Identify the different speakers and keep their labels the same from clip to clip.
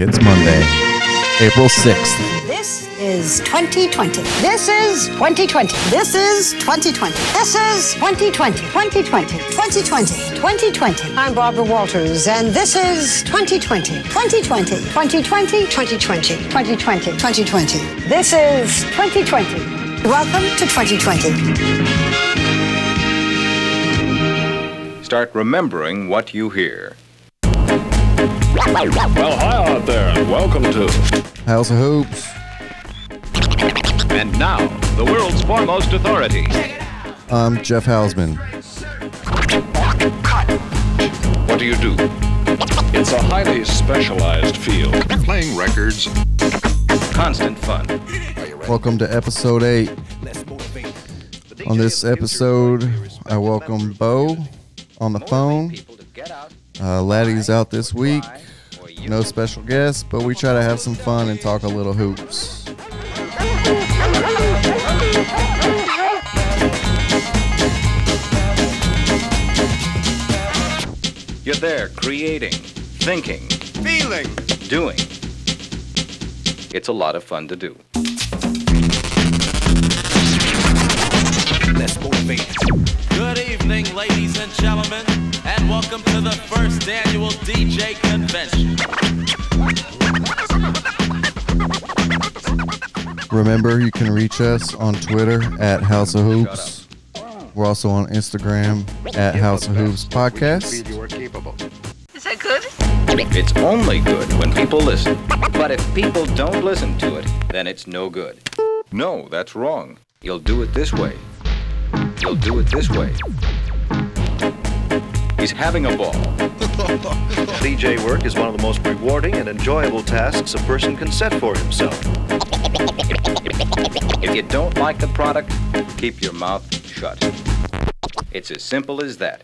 Speaker 1: It's Monday, April 6th.
Speaker 2: This is 2020. This is 2020. This is 2020. This is 2020. 2020. 2020. 2020. I'm Barbara Walters, and this is 2020. 2020. 2020. 2020. 2020. 2020. This is 2020. Welcome to 2020.
Speaker 3: Start remembering what you hear.
Speaker 4: Well, hi out there, and welcome to.
Speaker 1: House of Hoops.
Speaker 3: And now, the world's foremost authority.
Speaker 1: I'm Jeff Hausman.
Speaker 3: What do you do?
Speaker 4: It's a highly specialized field.
Speaker 5: playing records.
Speaker 3: Constant fun.
Speaker 1: Welcome to episode 8. On this episode, I welcome Bo on the phone. Uh, Laddie's out this week. No special guests, but we try to have some fun and talk a little hoops.
Speaker 3: You're there creating, thinking,
Speaker 5: Feeling.
Speaker 3: doing. It's a lot of fun to do.
Speaker 6: Good evening, ladies and gentlemen, and welcome to the first annual DJ convention.
Speaker 1: Remember, you can reach us on Twitter at House of Hoops. We're also on Instagram at House of Hoops Podcast.
Speaker 5: Is that good?
Speaker 3: It's only good when people listen. But if people don't listen to it, then it's no good. No, that's wrong. You'll do it this way. You'll do it this way. He's having a ball.
Speaker 7: DJ work is one of the most rewarding and enjoyable tasks a person can set for himself.
Speaker 3: If you don't like the product, keep your mouth shut. It's as simple as that.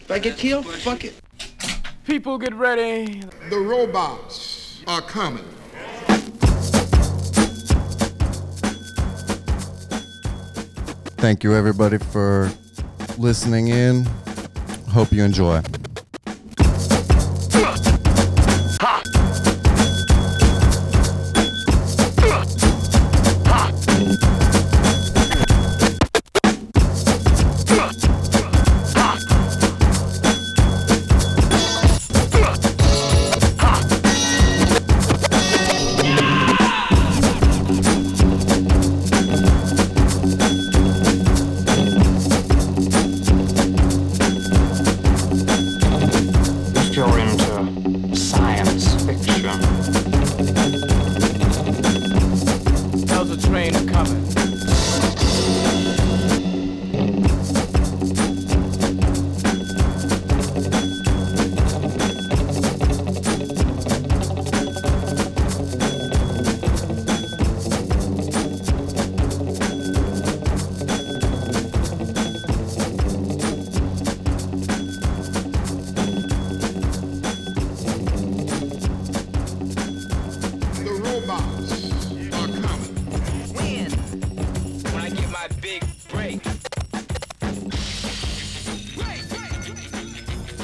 Speaker 8: If I get killed, fuck it.
Speaker 6: People get ready.
Speaker 5: The robots are coming.
Speaker 1: Thank you, everybody, for listening in. Hope you enjoy.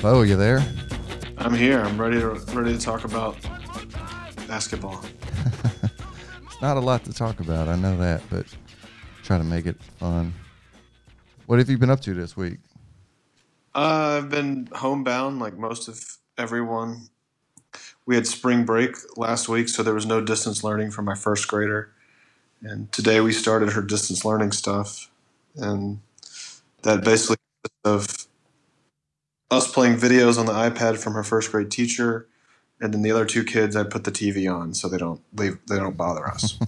Speaker 1: Bo, you there?
Speaker 8: I'm here. I'm ready to ready to talk about basketball.
Speaker 1: It's not a lot to talk about. I know that, but try to make it fun. What have you been up to this week?
Speaker 8: Uh, I've been homebound like most of everyone. We had spring break last week, so there was no distance learning for my first grader. And today we started her distance learning stuff, and that basically of us playing videos on the iPad from her first grade teacher, and then the other two kids I put the TV on so they don't leave, they don't bother us.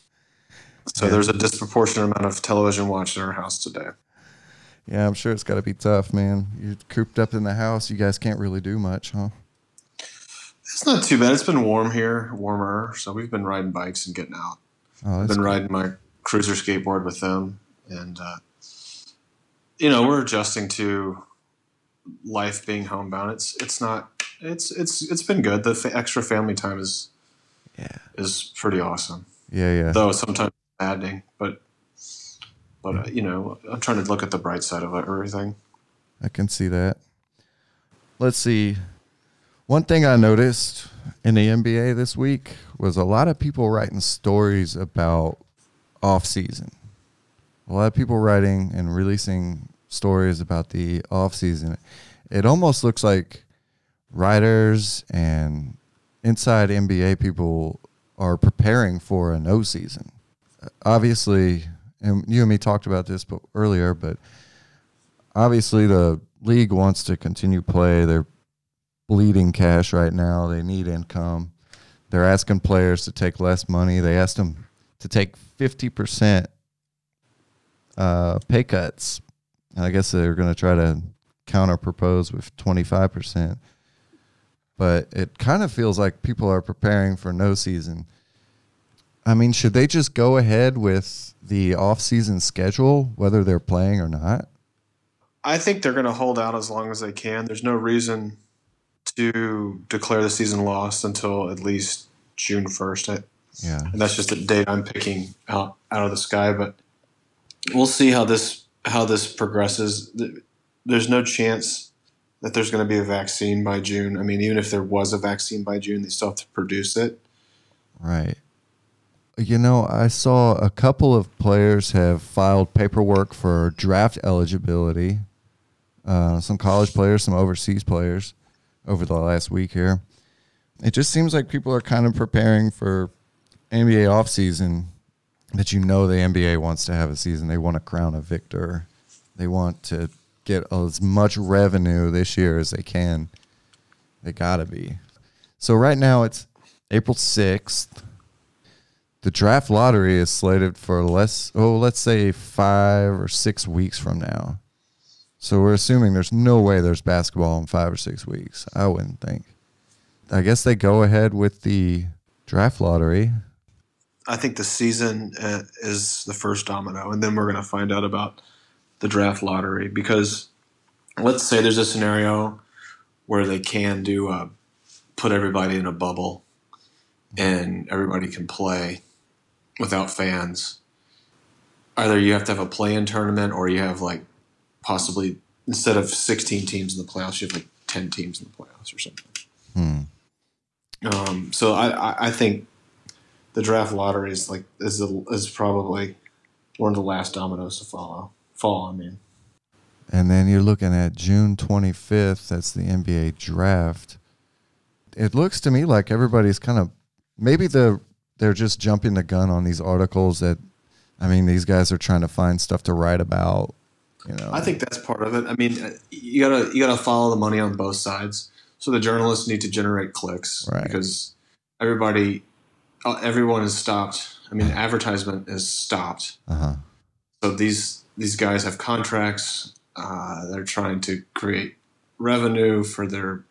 Speaker 8: so there's a disproportionate amount of television watched in our house today.
Speaker 1: Yeah, I'm sure it's got to be tough, man. You're cooped up in the house. You guys can't really do much, huh?
Speaker 8: It's not too bad. It's been warm here, warmer, so we've been riding bikes and getting out.
Speaker 1: Oh,
Speaker 8: I've been
Speaker 1: cool.
Speaker 8: riding my cruiser skateboard with them, and uh, you know we're adjusting to life being homebound. It's it's not it's it's it's been good. The fa- extra family time is
Speaker 1: Yeah.
Speaker 8: is pretty awesome.
Speaker 1: Yeah, yeah.
Speaker 8: Though sometimes maddening, but but uh, you know I'm trying to look at the bright side of everything.
Speaker 1: I can see that. let's see. One thing I noticed in the NBA this week was a lot of people writing stories about off season. A lot of people writing and releasing stories about the off season. It almost looks like writers and inside NBA people are preparing for a no season. Obviously, and you and me talked about this earlier, but obviously the league wants to continue play. They're bleeding cash right now. They need income. They're asking players to take less money. They asked them to take fifty percent uh, pay cuts. I guess they're going to try to counter propose with twenty five percent. But it kind of feels like people are preparing for no season. I mean, should they just go ahead with the off-season schedule, whether they're playing or not?
Speaker 8: I think they're going to hold out as long as they can. There's no reason to declare the season lost until at least June 1st.
Speaker 1: Yeah.
Speaker 8: And that's just a date I'm picking out, out of the sky, but we'll see how this how this progresses. There's no chance that there's going to be a vaccine by June. I mean, even if there was a vaccine by June, they still have to produce it.
Speaker 1: Right. You know, I saw a couple of players have filed paperwork for draft eligibility. Uh, some college players, some overseas players over the last week here. It just seems like people are kind of preparing for NBA offseason that you know the NBA wants to have a season. They want to crown a victor. They want to get as much revenue this year as they can. They got to be. So right now it's April 6th. The draft lottery is slated for less, oh, let's say five or six weeks from now. So we're assuming there's no way there's basketball in five or six weeks. I wouldn't think. I guess they go ahead with the draft lottery.
Speaker 8: I think the season uh, is the first domino, and then we're going to find out about the draft lottery because let's say there's a scenario where they can do a, put everybody in a bubble and everybody can play without fans. Either you have to have a play-in tournament or you have like possibly instead of 16 teams in the playoffs, you have like 10 teams in the playoffs or something.
Speaker 1: Hmm.
Speaker 8: Um, so I, I, I think the draft lottery is like is the, is probably one of the last dominoes to follow fall. I mean,
Speaker 1: and then you're looking at June 25th. That's the NBA draft. It looks to me like everybody's kind of maybe the they're just jumping the gun on these articles that I mean these guys are trying to find stuff to write about. You know,
Speaker 8: I think that's part of it. I mean, you gotta you gotta follow the money on both sides. So the journalists need to generate clicks
Speaker 1: right.
Speaker 8: because everybody, uh, everyone has stopped. I mean, advertisement is stopped.
Speaker 1: Uh-huh.
Speaker 8: So these these guys have contracts. Uh, they're trying to create revenue for their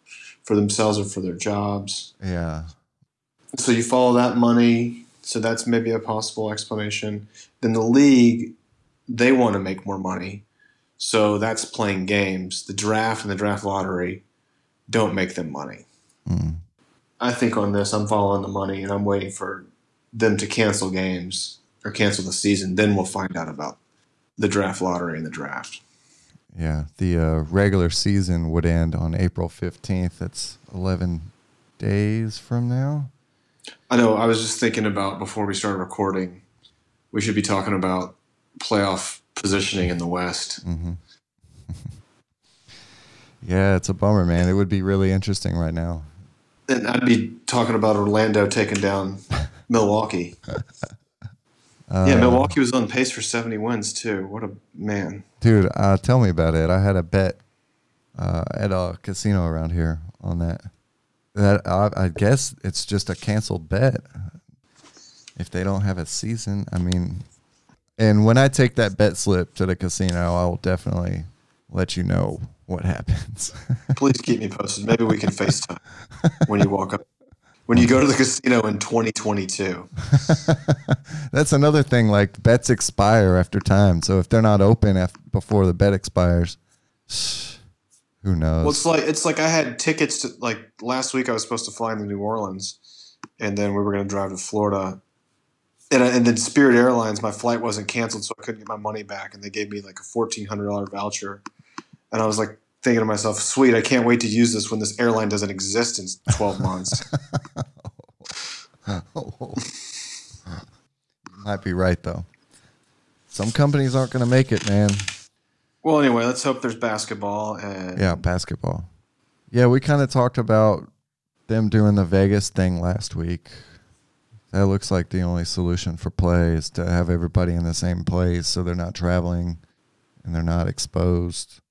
Speaker 8: for themselves or for their jobs.
Speaker 1: Yeah.
Speaker 8: So you follow that money. So that's maybe a possible explanation. Then the league, they want to make more money. So that's playing games. The draft and the draft lottery don't make them money.
Speaker 1: Mm.
Speaker 8: I think on this, I'm following the money and I'm waiting for them to cancel games or cancel the season. Then we'll find out about the draft lottery and the draft.
Speaker 1: Yeah, the uh, regular season would end on April 15th. That's 11 days from now.
Speaker 8: I know. I was just thinking about before we started recording, we should be talking about playoff positioning in the West.
Speaker 1: Mm-hmm. yeah, it's a bummer, man. It would be really interesting right now.
Speaker 8: And I'd be talking about Orlando taking down Milwaukee.
Speaker 1: Uh,
Speaker 8: yeah, Milwaukee was on pace for 70 wins too. What a man.
Speaker 1: Dude, uh, tell me about it. I had a bet uh, at a casino around here on that. That I, I guess it's just a canceled bet if they don't have a season. I mean, and when I take that bet slip to the casino, I will definitely let you know what happens.
Speaker 8: Please keep me posted. Maybe we can FaceTime when you walk up. When you go to the casino in 2022.
Speaker 1: That's another thing. Like bets expire after time, so if they're not open af- before the bet expires, who knows?
Speaker 8: Well, it's like it's like I had tickets to like last week. I was supposed to fly into New Orleans, and then we were going to drive to Florida. And, I, and then Spirit Airlines, my flight wasn't canceled, so I couldn't get my money back, and they gave me like a fourteen hundred dollar voucher. And I was like, thinking to myself, sweet, I can't wait to use this when this airline doesn't exist in 12 months.
Speaker 1: Might be right though. Some companies aren't going to make it, man.
Speaker 8: well, anyway, let's hope there's basketball and
Speaker 1: Yeah, basketball. Yeah, we kind of talked about them doing the Vegas thing last week. That looks like the only solution for play is to have everybody in the same place so they're not traveling and they're not exposed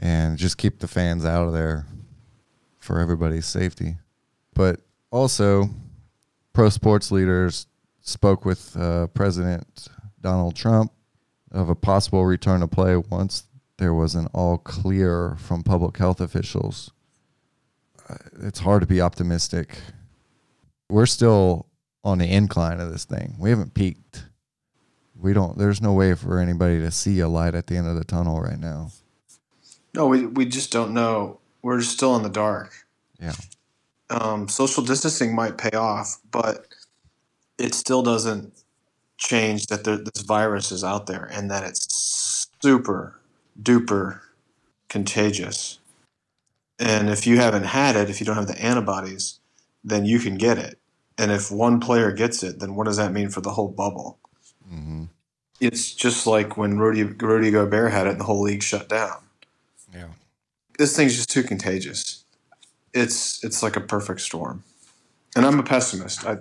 Speaker 1: and just keep the fans out of there for everybody's safety. But also, pro sports leaders spoke with uh, President Donald Trump of a possible return to play once there was an all clear from public health officials. Uh, It's hard to be optimistic. We're still on the incline of this thing. We haven't peaked. We don't. There's no way for anybody to see a light at the end of the tunnel right now.
Speaker 8: no, we, we just don't know. We're still in the dark.
Speaker 1: Yeah.
Speaker 8: Um, social distancing might pay off, but it still doesn't change that there, this virus is out there and that it's super duper contagious. And if you haven't had it, if you don't have the antibodies, then you can get it. And if one player gets it, then what does that mean for the whole bubble?
Speaker 1: Mm-hmm.
Speaker 8: It's just like when Rudy, Rudy Gobert had it and the whole league shut down.
Speaker 1: Yeah.
Speaker 8: This thing's just too contagious. It's it's like a perfect storm. And I'm a pessimist I,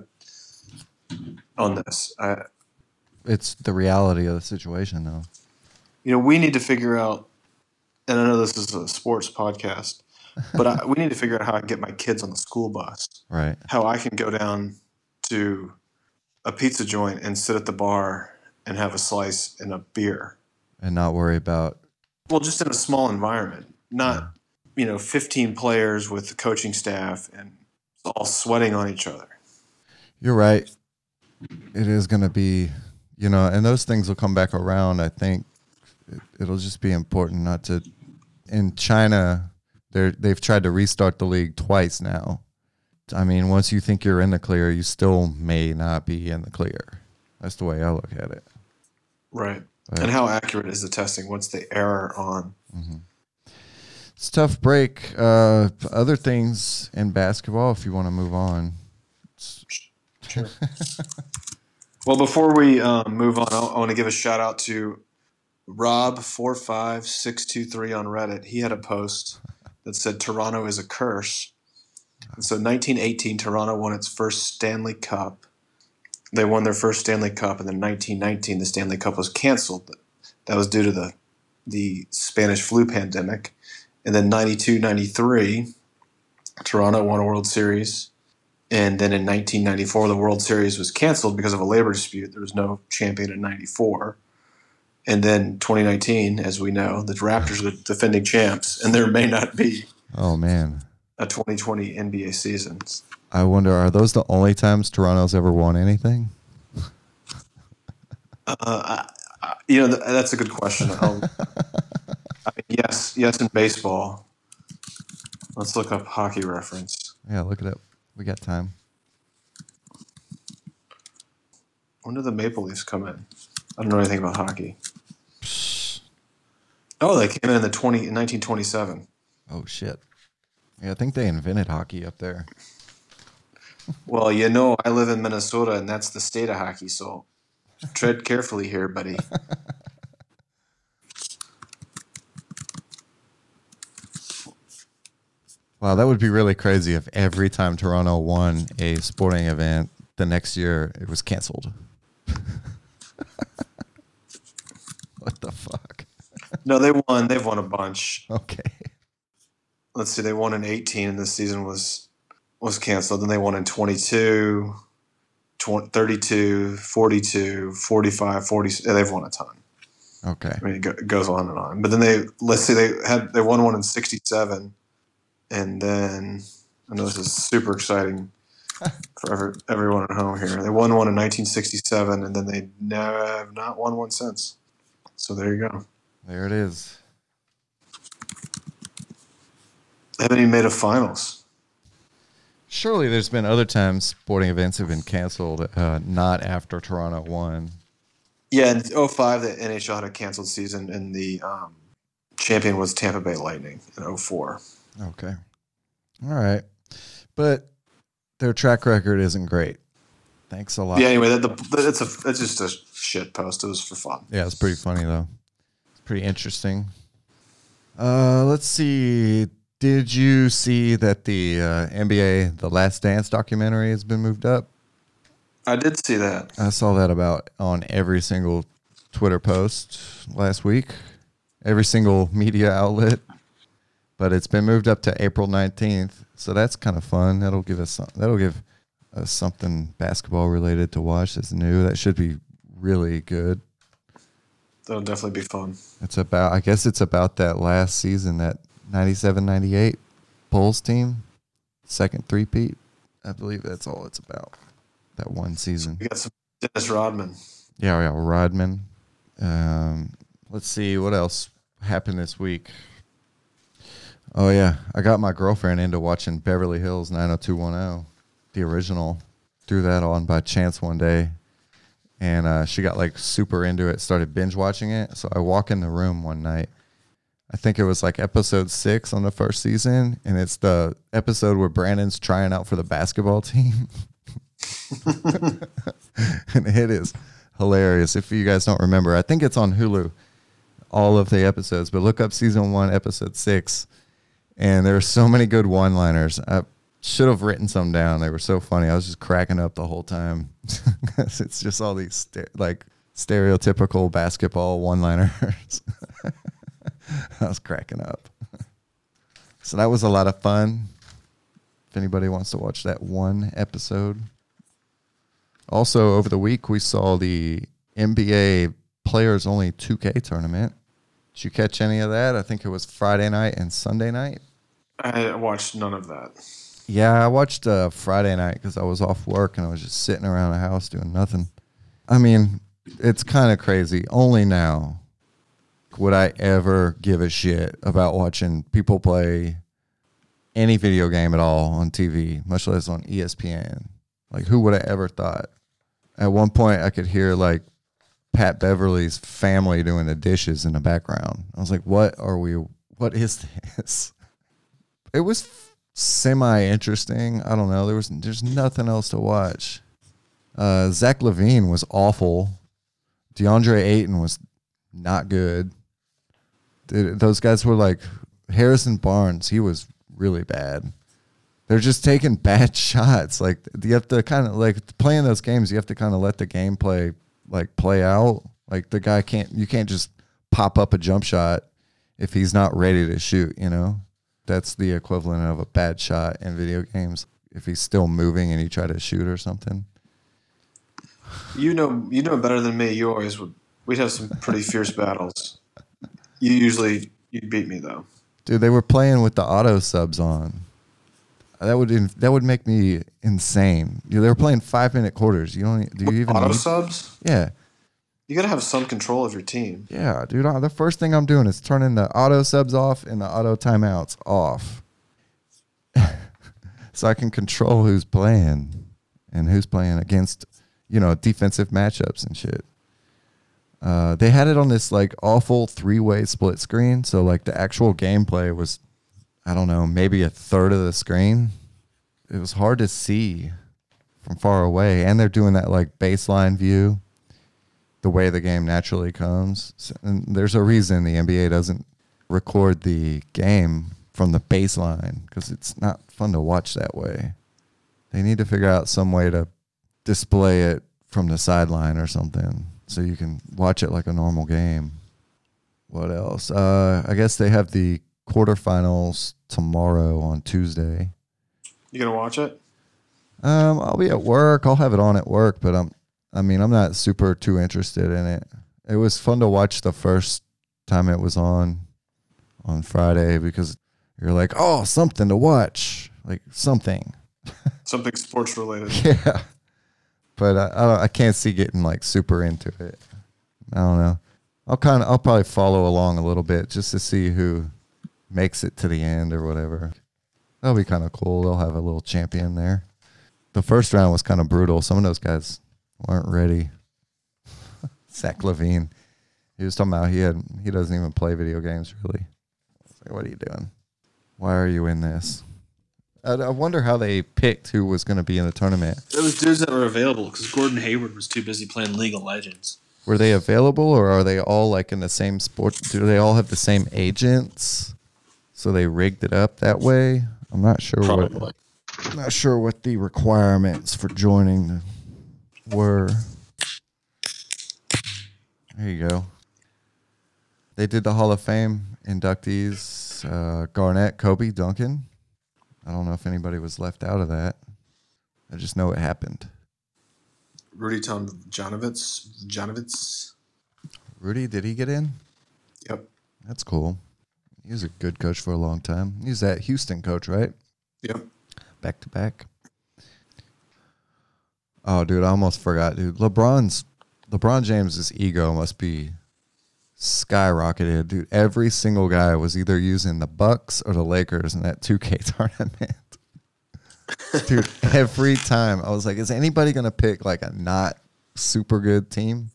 Speaker 8: on this. I,
Speaker 1: It's the reality of the situation, though.
Speaker 8: you know, we need to figure out, and I know this is a sports podcast, but I, we need to figure out how I get my kids on the school bus.
Speaker 1: Right.
Speaker 8: How I can go down to a pizza joint and sit at the bar and have a slice and a beer.
Speaker 1: And not worry about.
Speaker 8: Well, just in a small environment, not you know, 15 players with the coaching staff and all sweating on each other.
Speaker 1: You're right. It is going to be, you know, and those things will come back around. I think it, it'll just be important not to. In China, they're they've tried to restart the league twice now. I mean, once you think you're in the clear, you still may not be in the clear. That's the way I look at it.
Speaker 8: Right.
Speaker 1: Right.
Speaker 8: And how accurate is the testing? What's the error on?
Speaker 1: It's a tough break. Uh, other things in basketball, if you want to move on.
Speaker 8: Sure. well, before we um, move on, I, I want to give a shout out to Rob four five six two three on Reddit. He had a post that said Toronto is a curse. And so, 1918, Toronto won its first Stanley Cup. They won their first Stanley Cup, and then 1919, the Stanley Cup was canceled. That was due to the the Spanish flu pandemic. And then 92, 93, Toronto won a World Series. And then in 1994, the World Series was canceled because of a labor dispute. There was no champion in 94. And then 2019, as we know, the Raptors are the defending champs, and there may not be
Speaker 1: Oh man,
Speaker 8: a 2020 NBA season.
Speaker 1: I wonder are those the only times Toronto's ever won anything?
Speaker 8: Uh, I, I, you know, th- that's a good question. Um, I mean, yes, yes, in baseball. Let's look up hockey reference.
Speaker 1: Yeah, look at it up. We got time.
Speaker 8: When do the Maple Leafs come in? I don't know anything about hockey. Oh, they came in in the 20, 1927.
Speaker 1: Oh shit. Yeah, I think they invented hockey up there.
Speaker 8: Well, you know, I live in Minnesota, and that's the state of hockey. So tread carefully here, buddy.
Speaker 1: Wow, that would be really crazy if every time Toronto won a sporting event, the next year it was canceled. what the fuck?
Speaker 8: No, they won. They've won a bunch.
Speaker 1: Okay.
Speaker 8: Let's see. They won in 18, and this season was was canceled. Then they won in 22, 20, 32, 42, 45, 40. Yeah, they've won a ton.
Speaker 1: Okay.
Speaker 8: I mean, it, goes on and on. But then they let's see. They had they won one in 67, and then I know this is super exciting for every, everyone at home here. They won one in 1967, and then they have not won one since. So there you go.
Speaker 1: There it is.
Speaker 8: They haven't even made a finals.
Speaker 1: Surely there's been other times sporting events have been canceled, uh, not after Toronto won.
Speaker 8: Yeah, in 05, the NHL had a canceled season, and the um, champion was Tampa Bay Lightning in 04.
Speaker 1: Okay. All right. But their track record isn't great. Thanks a lot.
Speaker 8: Yeah. Anyway, that, the, it's a it's just a shit post. It was for fun.
Speaker 1: Yeah, it's pretty funny though. Pretty interesting. Uh, let's see. Did you see that the uh, NBA The Last Dance documentary has been moved up?
Speaker 8: I did see that.
Speaker 1: I saw that about on every single Twitter post last week, every single media outlet. But it's been moved up to April 19th, so that's kind of fun. That'll give us some, that'll give us something basketball related to watch that's new. That should be really good.
Speaker 8: That'll definitely be fun.
Speaker 1: It's about I guess it's about that last season that 97-98 Bulls team, second three-peat. I believe that's all it's about. That one season.
Speaker 8: We got some Dennis Rodman.
Speaker 1: Yeah, yeah, Rodman. Um, let's see what else happened this week. Oh yeah, I got my girlfriend into watching Beverly Hills 90210, the original. Threw that on by chance one day, and uh, she got like super into it. Started binge watching it. So I walk in the room one night. I think it was like episode six on the first season, and it's the episode where Brandon's trying out for the basketball team. and it is hilarious. If you guys don't remember, I think it's on Hulu, all of the episodes. But look up season one, episode six, and there are so many good one-liners. I should have written some down. They were so funny. I was just cracking up the whole time. it's just all these st- like stereotypical basketball one-liners. I was cracking up. So that was a lot of fun. If anybody wants to watch that one episode. Also, over the week, we saw the NBA Players Only 2K tournament. Did you catch any of that? I think it was Friday night and Sunday night.
Speaker 8: I watched none of that.
Speaker 1: Yeah, I watched uh, Friday night because I was off work and I was just sitting around the house doing nothing. I mean, it's kind of crazy. Only now would I ever give a shit about watching people play any video game at all on TV, much less on ESPN. Like, who would have ever thought? At one point, I could hear like Pat Beverley's family doing the dishes in the background. I was like, what are we, what is this? It was semi interesting. I don't know. There was, there's nothing else to watch. Uh, Zach LaVine was awful. DeAndre Ayton was not good. Dude, those guys were like Harrison Barnes. He was really bad. They're just taking bad shots. Like you have to kind of like playing those games. You have to kind of let the gameplay like play out. Like the guy can't. You can't just pop up a jump shot if he's not ready to shoot. You know, that's the equivalent of a bad shot in video games. If he's still moving and you try to shoot or something.
Speaker 8: You know, you know better than me. You always would. We'd have some pretty fierce battles. You usually you'd beat me though.
Speaker 1: Dude, they were playing with the auto subs on. That would that would make me insane. You they were playing five minute quarters. You don't. Do you even
Speaker 8: Auto
Speaker 1: need-
Speaker 8: subs.
Speaker 1: Yeah,
Speaker 8: You got to have some control of your team.
Speaker 1: yeah, dude. uh, The first thing I'm doing is turning the auto subs off and the auto timeouts off, so I can control who's playing and who's playing against, you know, defensive matchups and shit. Uh, they had it on this like awful three way split screen, so like the actual gameplay was, I don't know, maybe a third of the screen. It was hard to see from far away, and they're doing that like baseline view, the way the game naturally comes. And there's a reason the NBA doesn't record the game from the baseline because it's not fun to watch that way. They need to figure out some way to display it from the sideline or something so you can watch it like a normal game. What else? Uh, I guess they have the quarterfinals tomorrow on Tuesday.
Speaker 8: You gonna watch it?
Speaker 1: Um, I'll be at work. I'll have it on at work, but I'm, I mean, I'm not super too interested in it. It was fun to watch the first time it was on, on Friday because you're like, oh, something to watch, like something.
Speaker 8: Something sports related.
Speaker 1: Yeah, but I, I, don't, I can't see getting like super into it. I don't know. I'll kind of, I'll probably follow along a little bit just to see who makes it to the end or whatever. That'll be kind of cool. They'll have a little champion there. The first round was kind of brutal. Some of those guys weren't ready. Zach LaVine. He was talking about he had he doesn't even play video games really. Like, what are you doing? Why are you in this? I, I wonder how they picked who was going to be in the tournament.
Speaker 8: It was dudes that were available because Gordon Hayward was too busy playing League of Legends.
Speaker 1: Were they available or are they all like in the same sport? Do they all have the same agents? So they rigged it up that way. I'm not sure
Speaker 8: Probably.
Speaker 1: what. Not sure what the requirements for joining the, were. There you go. They did the Hall of Fame inductees: uh, Garnett, Kobe, Duncan. I don't know if anybody was left out of that. I just know it happened.
Speaker 8: Rudy Tom. Janovitz.
Speaker 1: Rudy, did he get in?
Speaker 8: Yep.
Speaker 1: That's cool. He was a good coach for a long time. He was that Houston coach, right?
Speaker 8: Yep.
Speaker 1: Back to back. Oh, dude, I almost forgot, dude. LeBron's LeBron James's ego must be skyrocketed, dude. Every single guy was either using the Bucks or the Lakers in that 2K tournament. dude, every time I was like, is anybody gonna pick like a not super good team?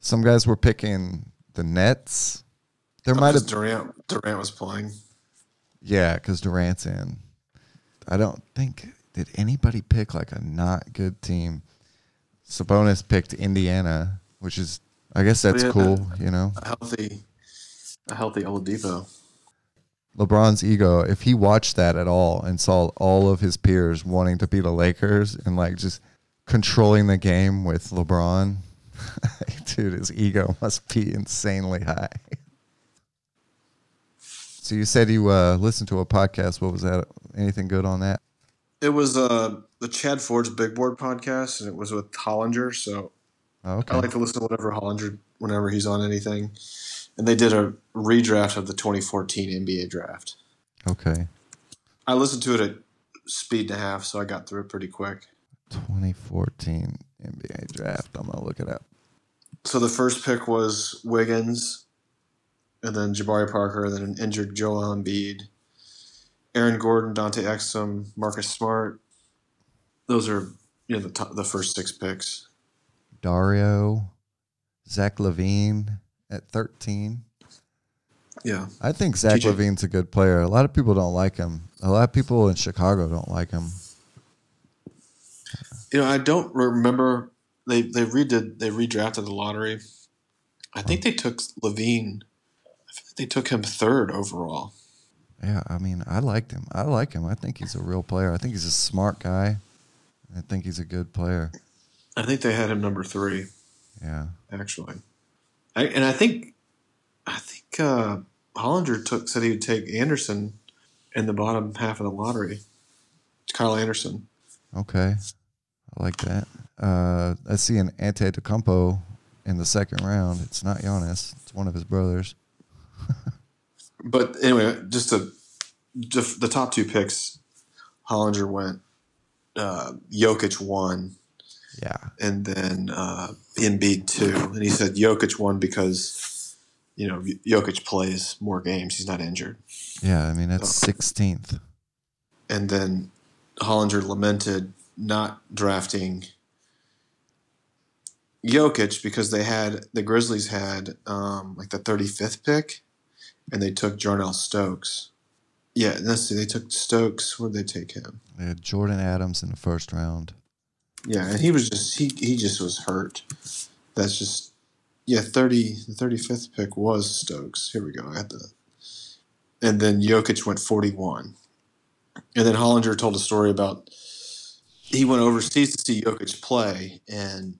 Speaker 1: Some guys were picking the Nets. There oh, might have
Speaker 8: Durant. Durant was playing.
Speaker 1: yeah, because Durant's in. I don't think did anybody pick like a not good team. Sabonis picked Indiana, which is I guess that's
Speaker 8: Yeah.
Speaker 1: cool, you know.
Speaker 8: A healthy, a healthy Oladipo.
Speaker 1: LeBron's ego, if he watched that at all and saw all of his peers wanting to be the Lakers and like just controlling the game with LeBron, dude, his ego must be insanely high. So you said you uh, listened to a podcast. What was that? Anything good on that?
Speaker 8: It was uh, the Chad Ford's Big Board podcast, and it was with Hollinger. So
Speaker 1: Oh, okay.
Speaker 8: I like to listen to whatever Hollinger whenever he's on anything. And they did a redraft of the 2014 NBA draft.
Speaker 1: Okay.
Speaker 8: I listened to it at speed and a half, so I got through it pretty quick.
Speaker 1: 2014 NBA draft. I'm gonna look it up.
Speaker 8: So the first pick was Wiggins, and then Jabari Parker, then an injured Joel Embiid, Aaron Gordon, Dante Exum, Marcus Smart. Those are you know the top, the first six picks.
Speaker 1: Dario, Zach LaVine at 13.
Speaker 8: Yeah,
Speaker 1: I think Zach
Speaker 8: TJ.
Speaker 1: LaVine's a good player. A lot of people don't like him. A lot of people in Chicago don't like him.
Speaker 8: you know I don't remember they they redid they redrafted the lottery. I think oh. they took LaVine. I think they took him third overall.
Speaker 1: Yeah, I mean, I liked him. I like him. I think he's a real player. I think he's a smart guy. I think he's a good player.
Speaker 8: I think they had him number three.
Speaker 1: Yeah.
Speaker 8: actually. I, and I think I think uh, Hollinger took said he would take Anderson in the bottom half of the lottery. It's Kyle Anderson.
Speaker 1: Okay. I like that. Uh, I see an Ante Antetokounmpo in the second round. It's not Giannis. It's one of his brothers.
Speaker 8: But anyway, just to just the top two picks, Hollinger went. Uh, Jokic won,
Speaker 1: Yeah.
Speaker 8: and then uh, Embiid two. And he said Jokic won because you know Jokic plays more games. He's not injured.
Speaker 1: Yeah. I mean, that's 16th.
Speaker 8: and then Hollinger lamented not drafting Jokic because they had the Grizzlies had um, like the 35th pick, and they took Jarnell Stokes. Yeah, let's see, they took Stokes. Where'd they take him?
Speaker 1: They had Jordan Adams in the first round.
Speaker 8: Yeah, and he was just he he just was hurt. That's just yeah. Thirty the thirty fifth pick was Stokes. Here we go. I had the and then Jokic went forty one, and then Hollinger told a story about he went overseas to see Jokic play, and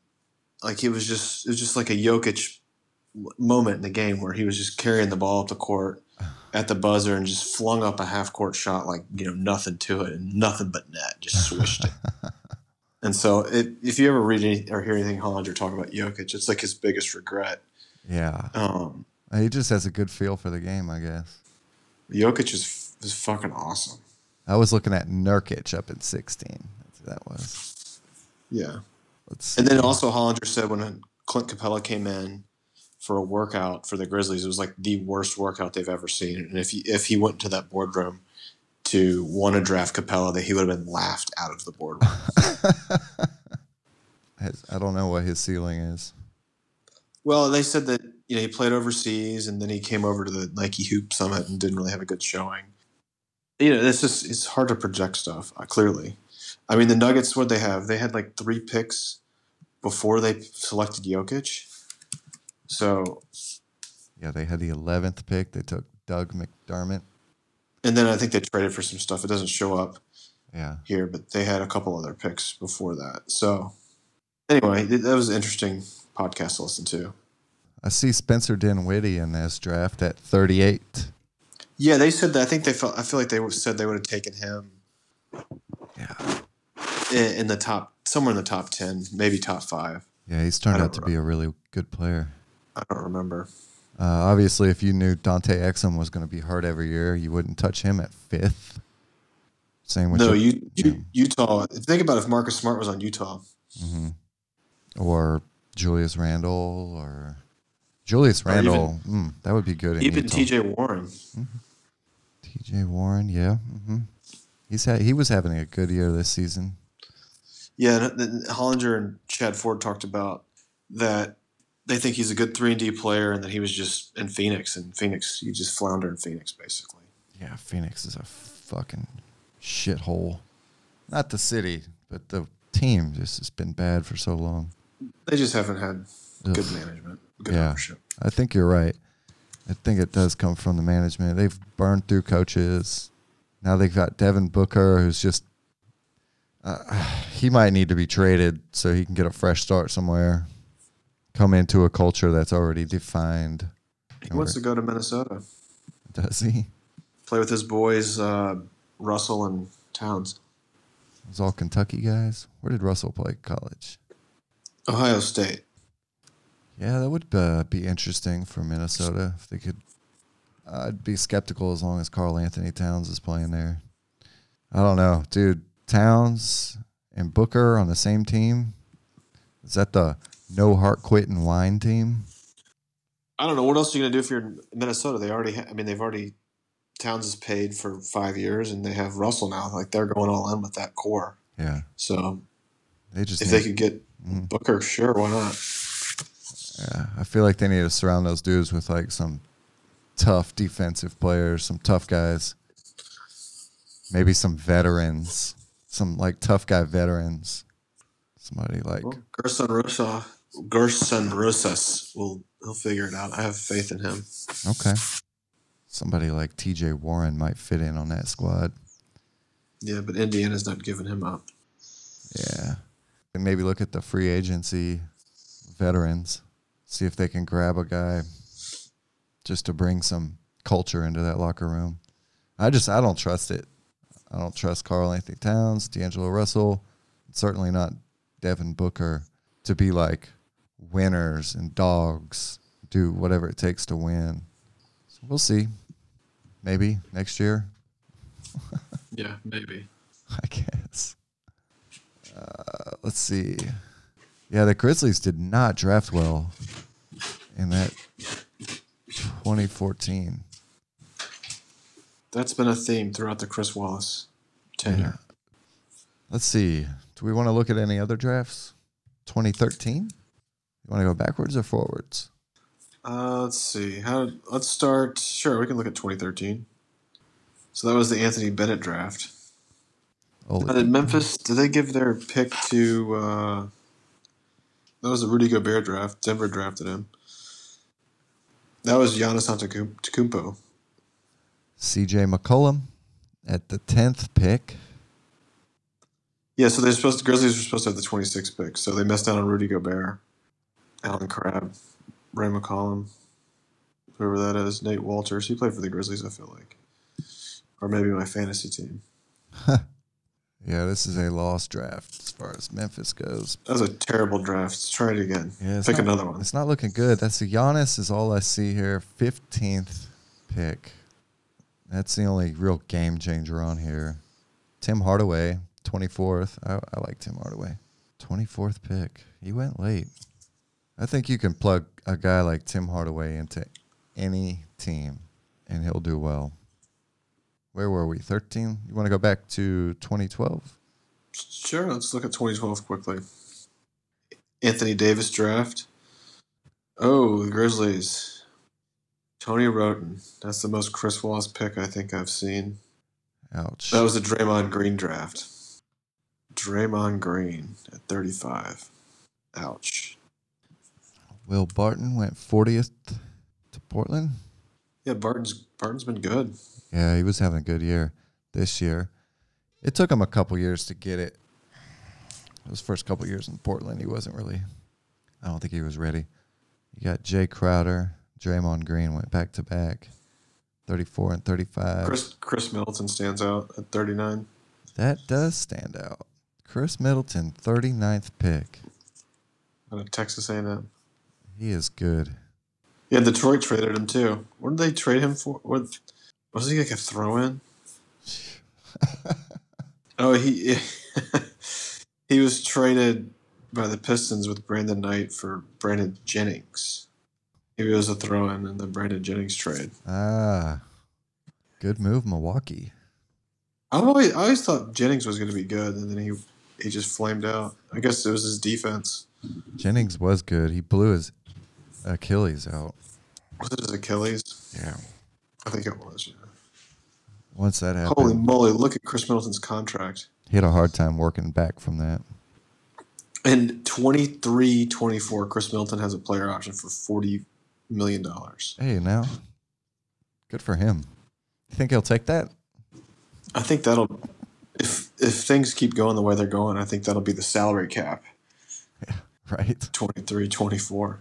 Speaker 8: like it was just it was just like a Jokic moment in the game where he was just carrying the ball up the court at the buzzer and just flung up a half court shot like you know nothing to it and nothing but net, just swished it. And so, it, if you ever read any, or hear anything Hollinger talk about Jokic, it's like his biggest regret.
Speaker 1: Yeah.
Speaker 8: Um,
Speaker 1: He just has a good feel for the game, I guess.
Speaker 8: Jokic is is fucking awesome.
Speaker 1: I was looking at Nurkic up in 16. That's who that was.
Speaker 8: Yeah.
Speaker 1: Let's.
Speaker 8: And then also Hollinger said when Clint Capela came in for a workout for the Grizzlies, it was like the worst workout they've ever seen. And if he if he went to that boardroom to want to draft Capela, that he would have been laughed out of the boardroom.
Speaker 1: I don't know what his ceiling is.
Speaker 8: Well, they said that you know he played overseas and then he came over to the Nike Hoop Summit and didn't really have a good showing. You know, it's just it's hard to project stuff. Uh, clearly, I mean the Nuggets. What they have? They had like three picks before they selected Jokic. So,
Speaker 1: Yeah, they had the 11th pick. They took Doug McDermott.
Speaker 8: and then I think they traded for some stuff. It doesn't show up
Speaker 1: Yeah.
Speaker 8: here, but they had a couple other picks before that. So, anyway, that was an interesting podcast to listen to.
Speaker 1: I see Spencer Dinwiddie in this draft at 38.
Speaker 8: Yeah, they said that. I think they felt. I feel like they said they would have taken him
Speaker 1: Yeah.
Speaker 8: in, in the top, somewhere in the top ten, maybe top five.
Speaker 1: Yeah, he's turned out to
Speaker 8: don't
Speaker 1: be a really good player.
Speaker 8: I don't remember.
Speaker 1: Uh, obviously, if you knew Dante Exum was going to be hurt every year, you wouldn't touch him at fifth. Same with
Speaker 8: no, you, you, Utah. Think about if Marcus Smart was on Utah.
Speaker 1: Mhm. or Julius Randle, or Julius Randle. mm, that would be good. In
Speaker 8: Even. T.J. Warren.
Speaker 1: T.J. Warren, yeah, hmm he's had he was having a good year this season.
Speaker 8: Yeah, Hollinger and Chad Ford talked about that. They think he's a good three and D player, and that he was just in Phoenix. And Phoenix, you just flounder in Phoenix, basically.
Speaker 1: Yeah, Phoenix is a fucking shithole. Not the city, but the team just has been bad for so long.
Speaker 8: They just haven't had good management, good
Speaker 1: Yeah.
Speaker 8: ownership.
Speaker 1: I think you're right. I think it does come from the management. They've burned through coaches. Now they've got Devin Booker, who's just. Uh, he might need to be traded so he can get a fresh start somewhere. Come into a culture that's already defined.
Speaker 8: He wants to go to Minnesota,
Speaker 1: Does he?
Speaker 8: play with his boys, uh, Russell and Towns.
Speaker 1: It was all Kentucky guys. Where did Russell play college?
Speaker 8: Ohio State.
Speaker 1: Yeah, that would uh, be interesting for Minnesota if they could. I'd be skeptical as long as Karl-Anthony Towns is playing there. I don't know, dude. Towns and Booker on the same team. Is that the no heart quit and team?
Speaker 8: I don't know what else are you gonna do if you're in Minnesota. They already, ha- I mean, they've already Towns is paid for five years, and they have Russell now. Like they're going all in with that core.
Speaker 1: Yeah,
Speaker 8: So
Speaker 1: they just.
Speaker 8: if
Speaker 1: need-
Speaker 8: they could get
Speaker 1: Mhm.
Speaker 8: Booker, sure, why not?
Speaker 1: Yeah, I feel like they need to surround those dudes with like some tough defensive players, some tough guys. Maybe some veterans, some like tough guy veterans. Somebody like
Speaker 8: Well, Gersson Gersson Rosas will he'll figure it out. I have faith in him.
Speaker 1: okay, somebody like T.J. Warren might fit in on that squad.
Speaker 8: Yeah, but Indiana's not giving him up.
Speaker 1: Yeah, and maybe look at the free agency veterans, see if they can grab a guy just to bring some culture into that locker room. I just I don't trust it. I don't trust Karl-Anthony Towns, D'Angelo Russell, certainly not Devin Booker to be like winners and dogs, do whatever it takes to win. So we'll see. Maybe next year,
Speaker 8: Yeah, maybe.
Speaker 1: I guess. Uh, let's see. Yeah, the Grizzlies did not draft well in that 2014.
Speaker 8: That's been a theme throughout the Chris Wallace tenure.
Speaker 1: Let's see. Do we want to look at any other drafts? 2013? You want to go backwards or forwards?
Speaker 8: Uh, let's see. How? Let's start. Sure, we can look at 2013. So that was the Anthony Bennett draft.
Speaker 1: Oh,
Speaker 8: did Memphis? Did they give their pick to? Uh, that was the Rudy Gobert draft. Denver drafted him. That was Giannis Antetokounmpo.
Speaker 1: CJ McCollum at the 10th pick.
Speaker 8: Yeah, so they're supposed to, Grizzlies were supposed to have the 26th pick, so they messed out on Rudy Gobert, Allen Crabbe, Ray McCallum, whoever that is, Nate Wolters. He played for the Grizzlies, I feel like, or maybe my fantasy team.
Speaker 1: Yeah, this is a lost draft as far as Memphis goes.
Speaker 8: That was a terrible draft. Let's try it again.
Speaker 1: Yeah,
Speaker 8: Pick
Speaker 1: not-
Speaker 8: another one.
Speaker 1: It's not looking good. That's the Giannis is all I see here. 15th pick. That's the only real game changer on here. Tim Hardaway, 24th. I, I like Tim Hardaway. 24th pick. He went late. I think you can plug a guy like Tim Hardaway into any team and he'll do well. Where were we? 13? You want to go back to 2012?
Speaker 8: Sure, let's look at 2012 quickly. Anthony Davis draft. Oh, the Grizzlies. Tony Wroten. That's the most Chris Wallace pick I think I've seen.
Speaker 1: Ouch.
Speaker 8: That was a Draymond Green draft. Draymond Green at 35. Ouch.
Speaker 1: Will Barton went 40th to Portland.
Speaker 8: Yeah, Barton's Barton's been good.
Speaker 1: Yeah, he was having a good year this year. It took him a couple years to get it. His first couple years in Portland, he wasn't really. I don't think he was ready. You got Jae Crowder, Draymond Green went back to back, thirty-four and thirty-five.
Speaker 8: Khris Khris Middleton stands out at 39.
Speaker 1: that does stand out. Khris Middleton, 39th pick.
Speaker 8: Out of Texas A&M.
Speaker 1: He is good.
Speaker 8: Yeah, Detroit traded him too. What did they trade him for? What was he like a throw-in? oh, he he was traded by the Pistons with Brandon Knight for Brandon Jennings. He was a throw-in in the Brandon Jennings trade.
Speaker 1: Ah, good move, Milwaukee.
Speaker 8: I always, I always thought Jennings was going to be good, and then he he just flamed out. I guess it was his defense.
Speaker 1: Jennings was good. He blew his Achilles out.
Speaker 8: Was it his Achilles?
Speaker 1: Yeah.
Speaker 8: I think it was. Yeah.
Speaker 1: Once that happened,
Speaker 8: Holy moly! Look at Khris Middleton's contract.
Speaker 1: he had a hard time working back from that.
Speaker 8: And 23 24, Khris Middleton has a player option for $40 million.
Speaker 1: Hey, now, good for him. You think he'll take that?
Speaker 8: I think that'll, if if things keep going the way they're going, I think that'll be the salary cap.
Speaker 1: Right.
Speaker 8: 23 24.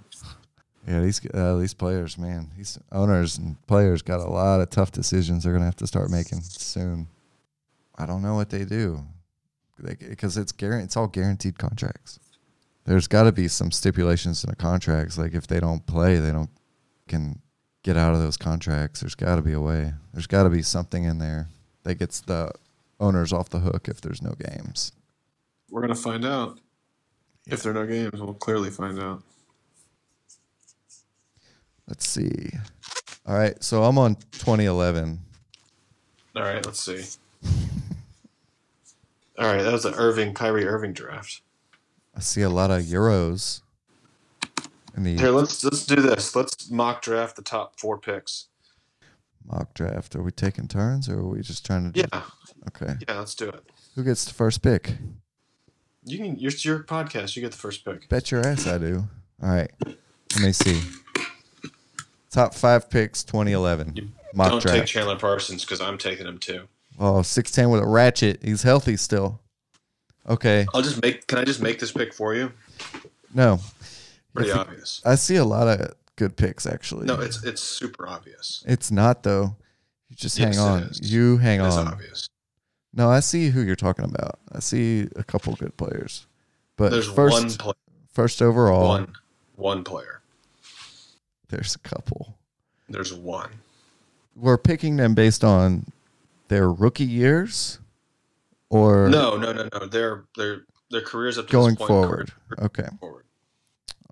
Speaker 1: Yeah, these uh, these players, man, these owners and players got a lot of tough decisions they're gonna have to start making soon. I don't know what they do, because it's guaranteed. It's all guaranteed contracts. There's got to be some stipulations in the contracts, like if they don't play, they don't can get out of those contracts. There's got to be a way. There's got to be something in there that gets the owners off the hook if there's no games.
Speaker 8: We're going to find out. If there are no games, we'll clearly find out.
Speaker 1: Let's see. All right, so I'm on 2011.
Speaker 8: All right, let's see. All right, that was the Irving, Kyrie Irving draft.
Speaker 1: I see a lot of euros. In the
Speaker 8: Here, let's let's do this. Let's mock draft the top four picks.
Speaker 1: mock draft. Are we taking turns or are we just trying to do
Speaker 8: Yeah,
Speaker 1: Okay.
Speaker 8: yeah, let's do it.
Speaker 1: Who gets the first pick?
Speaker 8: You can. Your your podcast. You get the first pick.
Speaker 1: Bet your ass I do. All right. Let me see. Top five picks 2011. Mock
Speaker 8: Don't take. Chandler Parsons because I'm taking him too.
Speaker 1: oh, 6'10 with a ratchet. He's healthy still. Okay.
Speaker 8: I'll just make. Can I just make this pick for you?
Speaker 1: No.
Speaker 8: Pretty
Speaker 1: If
Speaker 8: obvious.
Speaker 1: I see a lot of good picks actually.
Speaker 8: No, it's it's super obvious.
Speaker 1: It's not though. You just
Speaker 8: Yes,
Speaker 1: hang
Speaker 8: it
Speaker 1: on.
Speaker 8: is.
Speaker 1: You hang
Speaker 8: It's
Speaker 1: on.
Speaker 8: obvious.
Speaker 1: No, I see who you're talking about. I see a couple good players. But
Speaker 8: There's
Speaker 1: first, first overall,
Speaker 8: one one player.
Speaker 1: There's a couple.
Speaker 8: There's one.
Speaker 1: We're picking them based on their rookie years or
Speaker 8: No, no, no, no. Their their their careers up to
Speaker 1: going
Speaker 8: this point,
Speaker 1: forward.
Speaker 8: career-
Speaker 1: Okay.
Speaker 8: forward.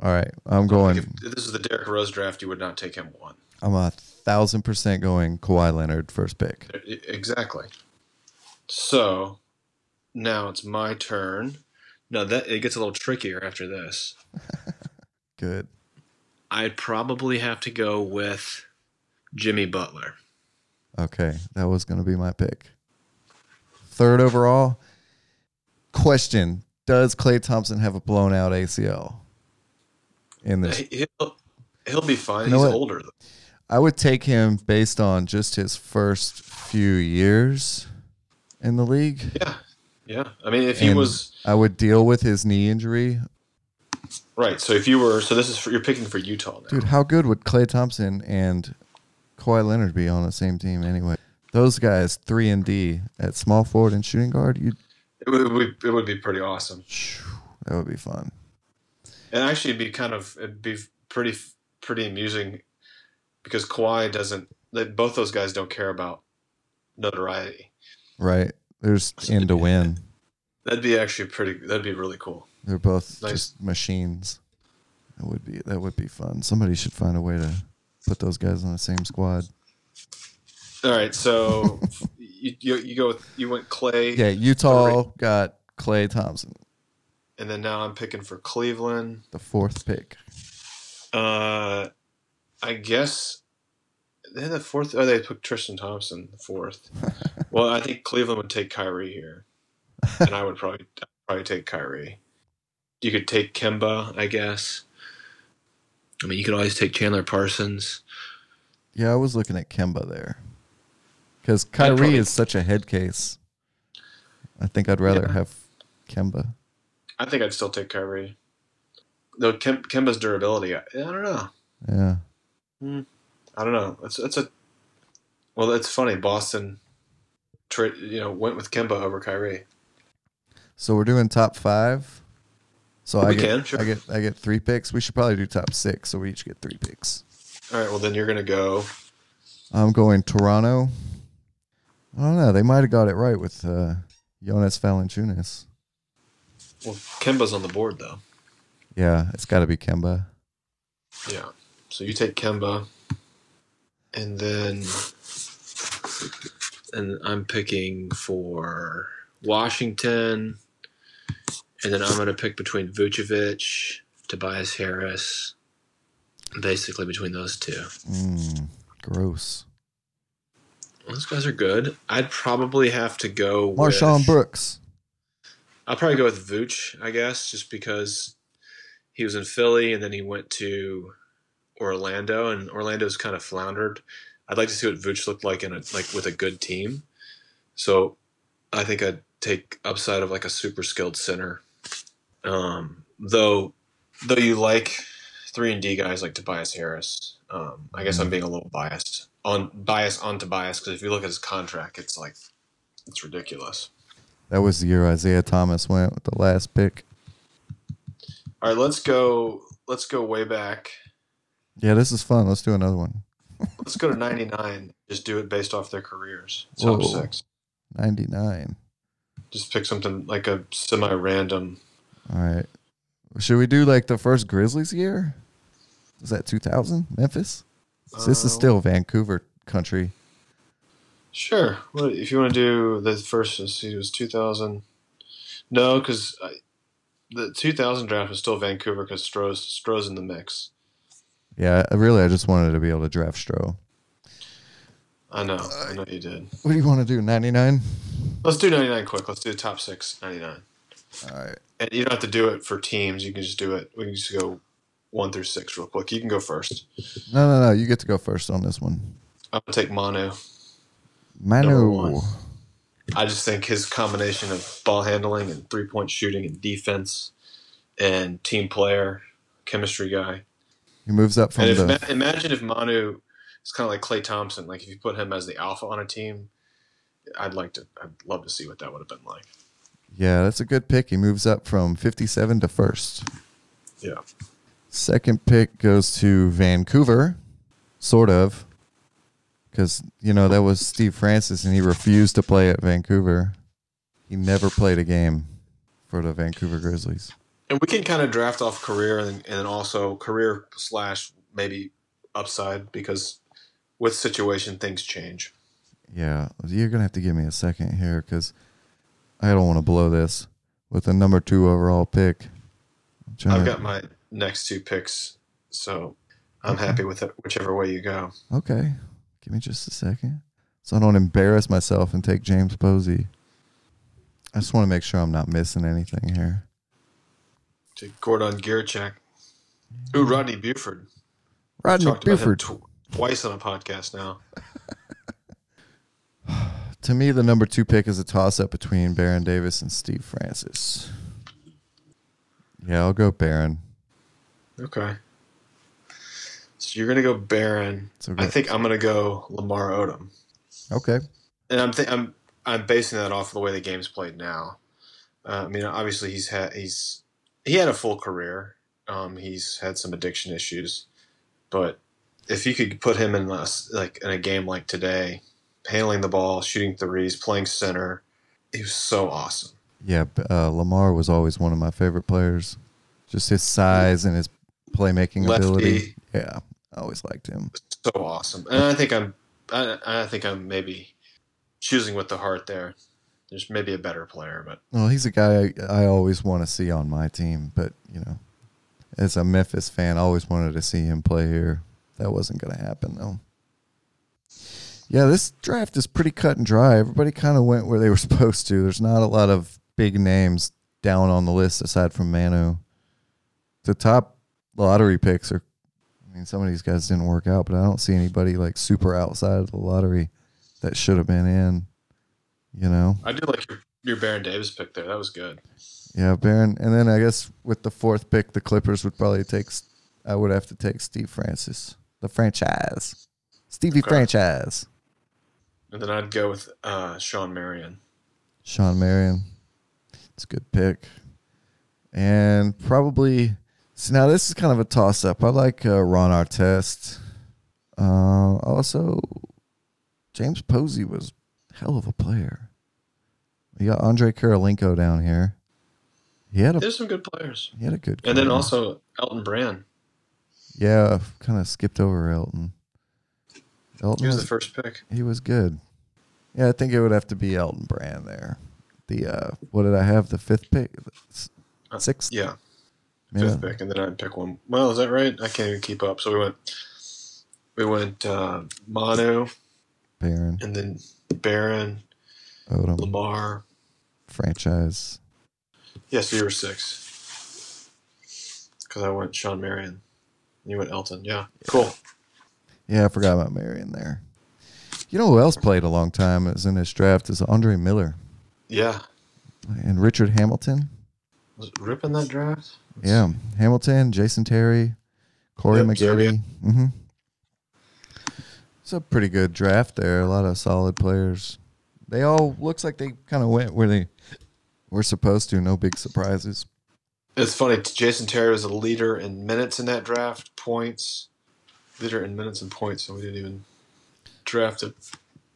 Speaker 1: All right. I'm
Speaker 8: Like
Speaker 1: going,
Speaker 8: if, if this is the Derrick Rose draft, you would not take him one.
Speaker 1: I'm a thousand percent going Kawhi Leonard first pick.
Speaker 8: Exactly. So now it's my turn. No, that it gets a little trickier after this.
Speaker 1: Good.
Speaker 8: I'd probably have to go with Jimmy Butler.
Speaker 1: Okay. That was going to be my pick. Third overall. Question Does Klay Thompson have a blown out ACL in this?
Speaker 8: He- He'll, he'll be fine.
Speaker 1: You know
Speaker 8: He's
Speaker 1: what?
Speaker 8: older. Though.
Speaker 1: I would take him based on just his first few years in the league.
Speaker 8: Yeah, yeah. I mean, if he was
Speaker 1: I would deal with his knee injury.
Speaker 8: Right, so if you were, so this is for, you're picking for Utah now.
Speaker 1: Dude, how good would Klay Thompson and Kawhi Leonard be on the same team anyway? Those guys, three and D at small forward and shooting guard, you
Speaker 8: It would, would it would be pretty awesome,
Speaker 1: that would be fun.
Speaker 8: and actually, it'd be kind of it'd be pretty pretty amusing because Kawhi doesn't. They, both those guys don't care about notoriety.
Speaker 1: Right? There's in to win.
Speaker 8: That'd be actually pretty. That'd be really cool.
Speaker 1: They're both
Speaker 8: Nice.
Speaker 1: just machines. That would be that would be fun. Somebody should find a way to put those guys on the same squad.
Speaker 8: All right, so you, you you go with you went Klay,
Speaker 1: Yeah, Utah got Klay Thompson,
Speaker 8: and then now I'm picking for Cleveland.
Speaker 1: the fourth pick.
Speaker 8: Uh, I guess then the fourth. Oh, they took Tristan Thompson the fourth. well, I think Cleveland would take Kyrie here, and I would probably probably take Kyrie. You could take Kemba, I guess. I mean, you could always take Chandler Parsons.
Speaker 1: Yeah, I was looking at Kemba there. Because Kyrie
Speaker 8: probably-
Speaker 1: is such a head case. I think I'd rather
Speaker 8: Yeah.
Speaker 1: have Kemba.
Speaker 8: I think I'd still take Kyrie. Though Kem- Kemba's durability, I, I don't know.
Speaker 1: Yeah. Hmm.
Speaker 8: I don't know. It's it's a well. It's funny. Boston, tra- you know, went with Kemba over Kyrie.
Speaker 1: So we're doing top five. So I
Speaker 8: We
Speaker 1: get,
Speaker 8: can, sure.
Speaker 1: I get I get three picks. We should probably do top six, so we each get three picks.
Speaker 8: All right. Well, then you're gonna go.
Speaker 1: I'm going Toronto. I don't know. They might have got it right with uh, Jonas Valanciunas.
Speaker 8: Well, Kemba's on the board though.
Speaker 1: Yeah, it's got to be Kemba.
Speaker 8: Yeah. So you take Kemba, and then, and I'm picking for Washington, and then I'm going to pick between Vucevic, Tobias Harris, basically between those two.
Speaker 1: Mm, gross.
Speaker 8: Those guys are good. I'd probably have to go.
Speaker 1: MarShon
Speaker 8: with,
Speaker 1: Brooks.
Speaker 8: I'll probably go with Vooch, I guess, just because he was in Philly and then he went to Orlando, and Orlando's kind of floundered. I'd like to see what Vooch looked like in a like with a good team. So I think I'd take upside of like a super skilled center. Um, though, though you like three and D guys like Tobias Harris, um, I guess I'm being a little biased on bias on Tobias because if you look at his contract, it's like it's ridiculous.
Speaker 1: That was the year Isaiah Thomas went with the last pick.
Speaker 8: All right, let's go. Let's go way back.
Speaker 1: Yeah, this is fun. Let's do another one.
Speaker 8: Let's go to '99. Just do it based off their careers. Top
Speaker 1: Whoa.
Speaker 8: six.
Speaker 1: 99.
Speaker 8: Just pick something like a semi-random.
Speaker 1: All right. Should we do like the first Grizzlies year? Is that 2000? Memphis? So this is
Speaker 8: Uh,
Speaker 1: still Vancouver country.
Speaker 8: Sure. What if you want to do the first? Let's see, it was 2000. No, because the 2000 draft was still Vancouver because Stroh's Stroh's in the mix.
Speaker 1: Yeah, really, I just wanted to be able to draft Stroh.
Speaker 8: I know. I know you did.
Speaker 1: What do you want to do? 99?
Speaker 8: Let's do 99 quick. Let's do the top six 99.
Speaker 1: All right.
Speaker 8: And you don't have to do it for teams. You can just do it. We can just go one through six real quick. You can go first.
Speaker 1: No, no, no. You get to go first on this one.
Speaker 8: I'm gonna take Manu. Number
Speaker 1: Manu.
Speaker 8: one. I just think his combination of ball handling and three point shooting and defense and team player, chemistry guy.
Speaker 1: He moves up from
Speaker 8: And if,
Speaker 1: the.
Speaker 8: imagine if Manu is kind of like Klay Thompson. Like if you put him as the alpha on a team, I'd like to. I'd love to see what that would have been like.
Speaker 1: Yeah, that's a good pick. He moves up from 57 to first.
Speaker 8: Yeah.
Speaker 1: Second pick goes to Vancouver, sort of, because you know that was Steve Francis, and he refused to play at Vancouver. He never played a game for the Vancouver Grizzlies.
Speaker 8: And we can kind of draft off career and, and also career slash maybe upside because with situation things change.
Speaker 1: Yeah, you're gonna have to give me a second here because I don't want to blow this with the number two overall pick.
Speaker 8: I've got my next two picks, so I'm happy with it, whichever way you go.
Speaker 1: Okay, give me just a second, so I don't embarrass myself and take James Posey. I just want to make sure I'm not missing anything here.
Speaker 8: Take Gordan Giricek. Ooh, Rodney Buford.
Speaker 1: Rodney
Speaker 8: Talked about him
Speaker 1: Buford.
Speaker 8: tw- twice on a podcast now.
Speaker 1: To me, the number two pick is a toss up between Baron Davis and Steve Francis. Yeah, I'll go Baron.
Speaker 8: Okay. So you're gonna go Baron.
Speaker 1: So
Speaker 8: I think I'm gonna go Lamar Odom,
Speaker 1: Okay.
Speaker 8: and I'm th- I'm I'm basing that off of the way the game's played now. Uh, I mean, obviously he's had he's he had a full career. Um, he's had some addiction issues, but if you could put him in a, s- like in a game like today, handling the ball, shooting threes, playing center, he was so awesome.
Speaker 1: Yeah, uh, Lamar was always one of my favorite players. Just his size and his playmaking
Speaker 8: Lefty.
Speaker 1: ability. Yeah, I always liked him.
Speaker 8: so awesome. And I think I'm, I, I think I'm maybe choosing with the heart there. There's maybe a better player, but
Speaker 1: Well, he's a guy I, I always want to see on my team, but you know, as a Memphis fan, I always wanted to see him play here. That wasn't going to happen though. Yeah, this draft is pretty cut and dry. Everybody kind of went where they were supposed to. There's not a lot of big names down on the list aside from Manu. The top lottery picks are I mean, some of these guys didn't work out, but I don't see anybody like super outside of the lottery that should have been in. You know?
Speaker 8: I do like your, your Baron Davis pick there. That was good.
Speaker 1: Yeah, Baron. And then I guess with the fourth pick, the Clippers would probably take. I would have to take Steve Francis, the franchise, Stevie
Speaker 8: Okay.
Speaker 1: franchise,
Speaker 8: And then I'd go with uh, Shawn Marion.
Speaker 1: Shawn Marion. It's a good pick, and probably. So now this is kind of a toss up. I like uh, Ron Artest. Uh, also, James Posey was hell of a player. You got Andrei Kirilenko down here. He had a
Speaker 8: There's some good players.
Speaker 1: he had a good.
Speaker 8: And then also Elton Brand.
Speaker 1: Yeah, kind of skipped over Elton. Elton
Speaker 8: He was
Speaker 1: was,
Speaker 8: the first pick.
Speaker 1: he was good. Yeah, I think it would have to be Elton Brand there. The uh, what did I have? The fifth pick,
Speaker 8: Uh,
Speaker 1: sixth.
Speaker 8: Yeah,
Speaker 1: Yeah.
Speaker 8: fifth pick, and then I'd pick one. Well, is that right? I can't even keep up. So we went, we went uh, Manu,
Speaker 1: Baron,
Speaker 8: and then Baron,
Speaker 1: Odom,
Speaker 8: Lamar.
Speaker 1: franchise.
Speaker 8: Yeah, so you were six. Because I went Shawn Marion. You went Elton. Yeah, cool.
Speaker 1: Yeah, I forgot about Marion there. You know who else played a long time is in this draft is Andre Miller
Speaker 8: Yeah,
Speaker 1: and Richard Hamilton.
Speaker 8: was it Rip in that draft?
Speaker 1: Yeah, Hamilton, Jason Terry, Corey
Speaker 8: Yep,
Speaker 1: Maggette. Mm-hmm. It's a pretty good draft there. A lot of solid players. They all looks like they kind of went where they were supposed to. No big surprises.
Speaker 8: It's funny. Jason Terry was a leader in minutes in that draft, points, leader in minutes and points, so we didn't even draft it.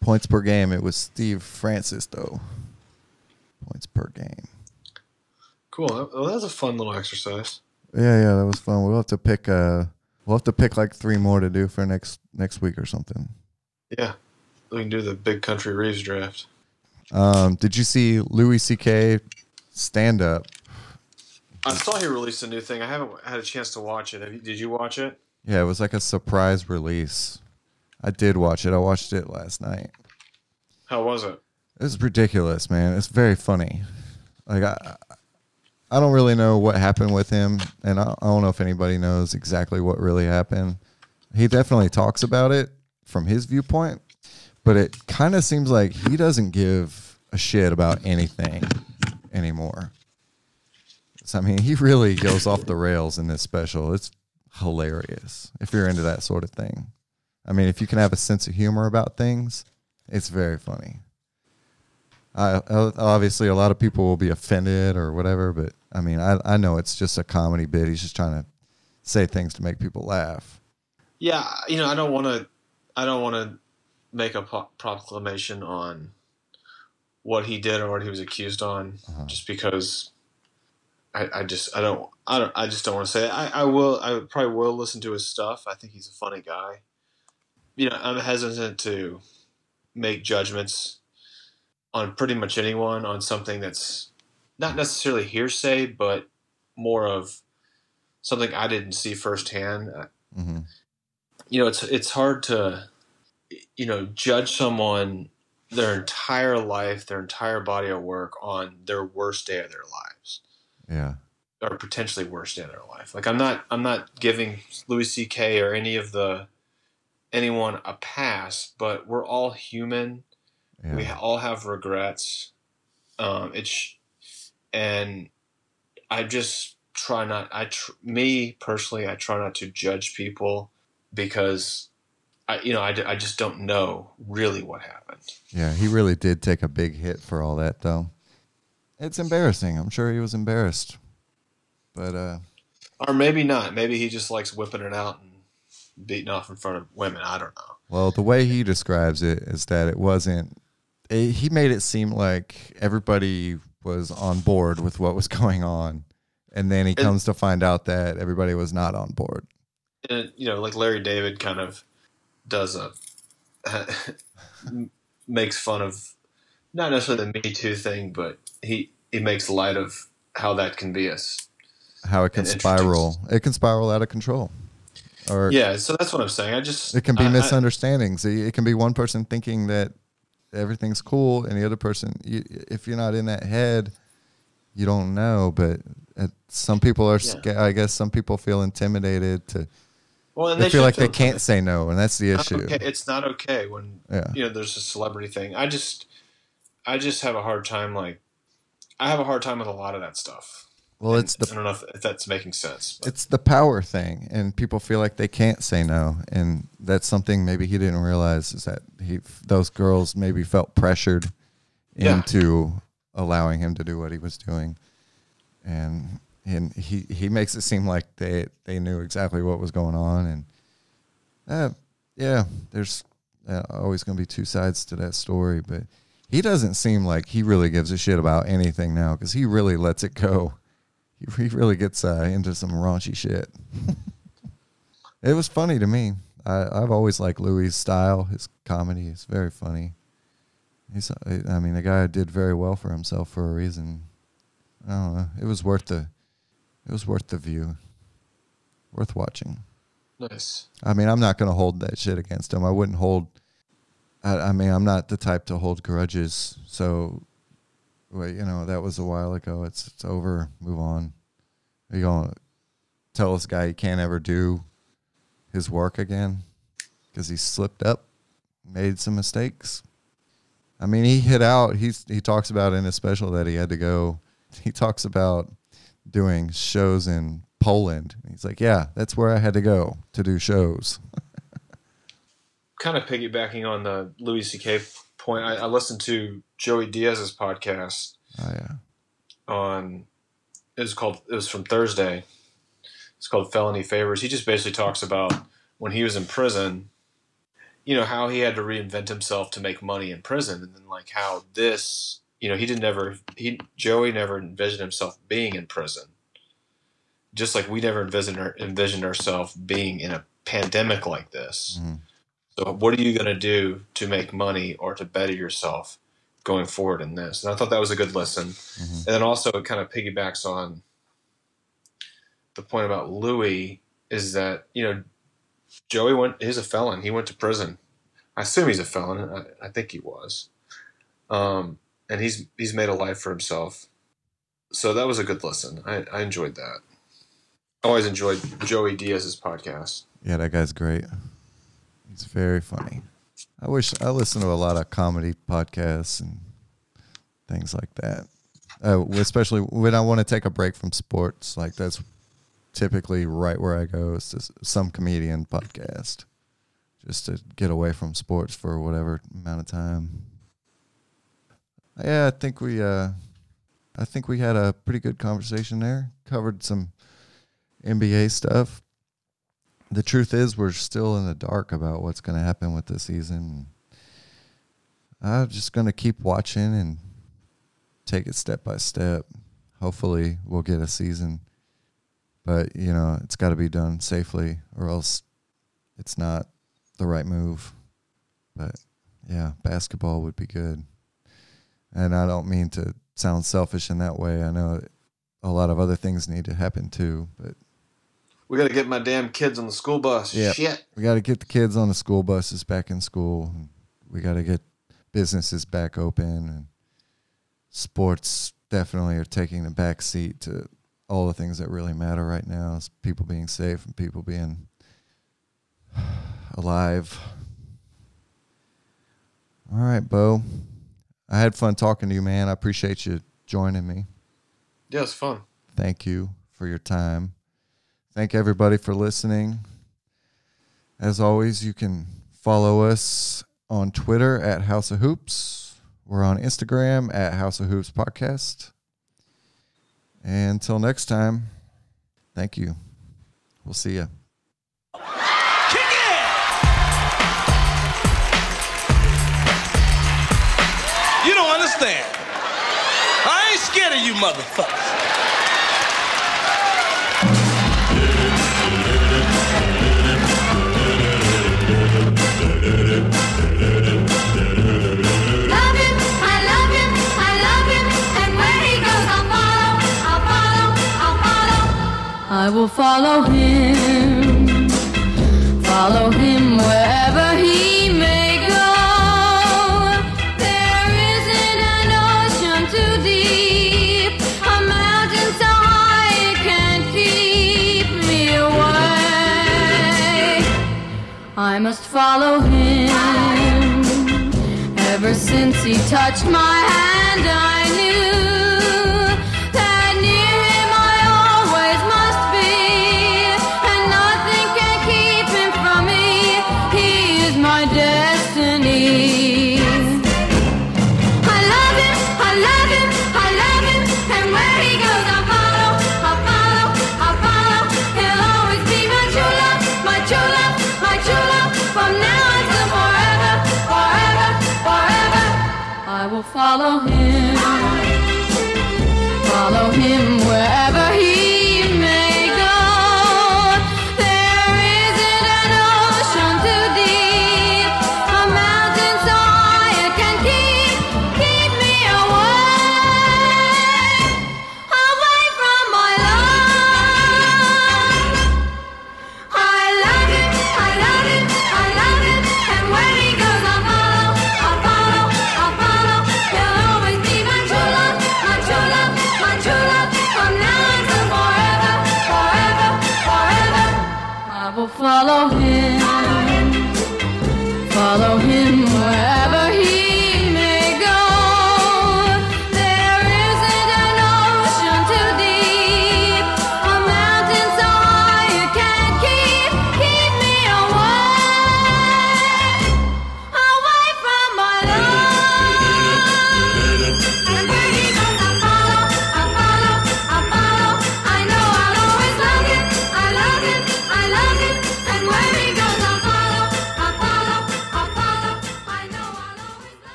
Speaker 1: Points per game. It was Steve Francis though. Points per game.
Speaker 8: Cool. That, well, that was a fun little exercise.
Speaker 1: Yeah, yeah, that was fun. We'll have to pick. Uh, we'll have to pick like three more to do for next next week or something.
Speaker 8: Yeah, we can do the big country Reeves draft.
Speaker 1: Um, did you see Louis C.K. stand up?
Speaker 8: I saw he released a new thing. I haven't had a chance to watch it. You, did you watch it?
Speaker 1: Yeah, it was like a surprise release. I did watch it. I watched it last night.
Speaker 8: How was it?
Speaker 1: It's ridiculous, man. It's very funny. Like I, I don't really know what happened with him, and I, I don't know if anybody knows exactly what really happened. He definitely talks about it from his viewpoint, but it kind of seems like he doesn't give a shit about anything anymore. So I mean, he really goes off the rails in this special. It's hilarious if you're into that sort of thing. I mean, if you can have a sense of humor about things, it's very funny. I, obviously, a lot of people will be offended or whatever, but I mean, I, I know it's just a comedy bit. He's just trying to say things to make people laugh.
Speaker 8: Yeah, you know, I don't want to. I don't want to make a proclamation on what he did or what he was accused on, uh-huh. just because. I, I just I don't I don't I just don't want to say it. I, I will I probably will listen to his stuff. I think he's a funny guy. You know, I'm hesitant to make judgments on pretty much anyone on something that's not necessarily hearsay, but more of something I didn't see firsthand.
Speaker 1: hmm
Speaker 8: You know, it's it's hard to you know judge someone their entire life, their entire body of work on their worst day of their lives
Speaker 1: Yeah.
Speaker 8: or potentially worst day of their life. Like I'm not I'm not giving Louis C.K. or any of the anyone a pass, but we're all human.
Speaker 1: Yeah.
Speaker 8: We all have regrets. Um, it's and I just try not. I tr- me personally, I try not to judge people because I you know I, I just don't know really what happened.
Speaker 1: Yeah, he really did take a big hit for all that, though. It's embarrassing. I'm sure he was embarrassed. But, uh,
Speaker 8: Or maybe not. Maybe he just likes whipping it out and beating off in front of women. I don't know.
Speaker 1: well, the way he describes it is that it wasn't, it, he made it seem like everybody was on board with what was going on. And then he comes to find out that everybody was not on board.
Speaker 8: and you know, like Larry David kind of does a makes fun of not necessarily the Me Too thing, but he he makes light of how that can be a s-
Speaker 1: how it can spiral. It can spiral out of control. Or
Speaker 8: Yeah, so that's what I'm saying. I just
Speaker 1: it can be
Speaker 8: I- I-
Speaker 1: misunderstandings. It it can be one person thinking that everything's cool, and the other person, you, if you're not in that head, you don't know. But some people are,
Speaker 8: Yeah.
Speaker 1: I guess, some people feel intimidated to.
Speaker 8: well, and
Speaker 1: They, feel like they can't say no, and that's the issue.
Speaker 8: okay. It's not okay when
Speaker 1: Yeah.
Speaker 8: you know there's a celebrity thing. I just, I just have a hard time. Like, I have a hard time with a lot of that stuff.
Speaker 1: Well,
Speaker 8: And
Speaker 1: it's the
Speaker 8: I don't know if, if that's making sense. But
Speaker 1: it's the power thing and people feel like they can't say no and that's something maybe he didn't realize is that he those girls maybe felt pressured
Speaker 8: Yeah.
Speaker 1: into allowing him to do what he was doing and and he he makes it seem like they they knew exactly what was going on and uh, yeah there's uh, always going to be two sides to that story but he doesn't seem like he really gives a shit about anything now because he really lets it go he, he really gets uh, into some raunchy shit. it was funny to me. I, I've always liked Louis' style. His comedy is very funny. He's, I mean, the guy did very well for himself for a reason. I don't know. It was worth the, it was worth the view, worth watching.
Speaker 8: nice.
Speaker 1: I mean, I'm not going to hold that shit against him. I wouldn't hold. I, I mean, I'm not the type to hold grudges. So, well, you know, that was a while ago. It's it's over. Move on. Are you to tell this guy he can't ever do his work again because he slipped up, made some mistakes? I mean, he hit out. He's he talks about in his special that he had to go. He talks about doing shows in Poland. He's like, yeah, that's where I had to go to do shows.
Speaker 8: Kind of piggybacking on the Louis C.K. point, I, I listened to Joey Diaz's podcast
Speaker 1: Oh yeah.
Speaker 8: on it was called it was from Thursday. It's called Felony Favors. He just basically talks about when he was in prison, you know, how he had to reinvent himself to make money in prison and then like how this, you know, he didn't ever he Joey never envisioned himself being in prison. Just like we never envisioned envisioned ourselves being in a pandemic like this.
Speaker 1: Mhm.
Speaker 8: So what are you going to do to make money or to better yourself going forward in this? And I thought that was a good listen. And then also it kind of piggybacks on the point about Louis is that, you know, Joey went, he's a felon. He went to prison. I assume he's a felon. I, I think he was. Um, and he's, he's made a life for himself. So that was a good lesson. I, I enjoyed that. I always enjoyed Joey Diaz's podcast.
Speaker 1: Yeah, that guy's great. He's very funny. I wish I listen to a lot of comedy podcasts and things like that. Uh, especially when I want to take a break from sports, like that's typically right where I go. Is to some comedian podcast, just to get away from sports for whatever amount of time. Yeah, I think we, uh, I think we had a pretty good conversation there. Covered some NBA stuff the truth is we're still in the dark about what's going to happen with the season. I'm just going to keep watching and take it step by step. Hopefully, we'll get a season, but you know, it's got to be done safely, or else it's not the right move. But yeah, basketball would be good, and I don't mean to sound selfish in that way. I know a lot of other things need to happen too, but
Speaker 8: We got to get my damn kids on the school bus.
Speaker 1: Yeah.
Speaker 8: Shit.
Speaker 1: We got to get the kids on the school buses back in school. We got to get businesses back open, and sports definitely are taking the back seat to all the things that really matter right now. Is people being safe and people being alive. All right, Bo. I had fun talking to you, man. I appreciate you joining me.
Speaker 8: Yeah, it's fun.
Speaker 1: Thank you for your time. Thank everybody for listening. As always, you can follow us on Twitter at House of Hoops. We're on Instagram at House of Hoops Podcast. And until next time, thank you. We'll see you.
Speaker 6: You don't understand. I ain't scared of you motherfuckers.
Speaker 9: I will follow him, follow him wherever he may go. There isn't an ocean too deep, a mountain so high it can't keep me away. I must follow him. Ever since he touched my hand, I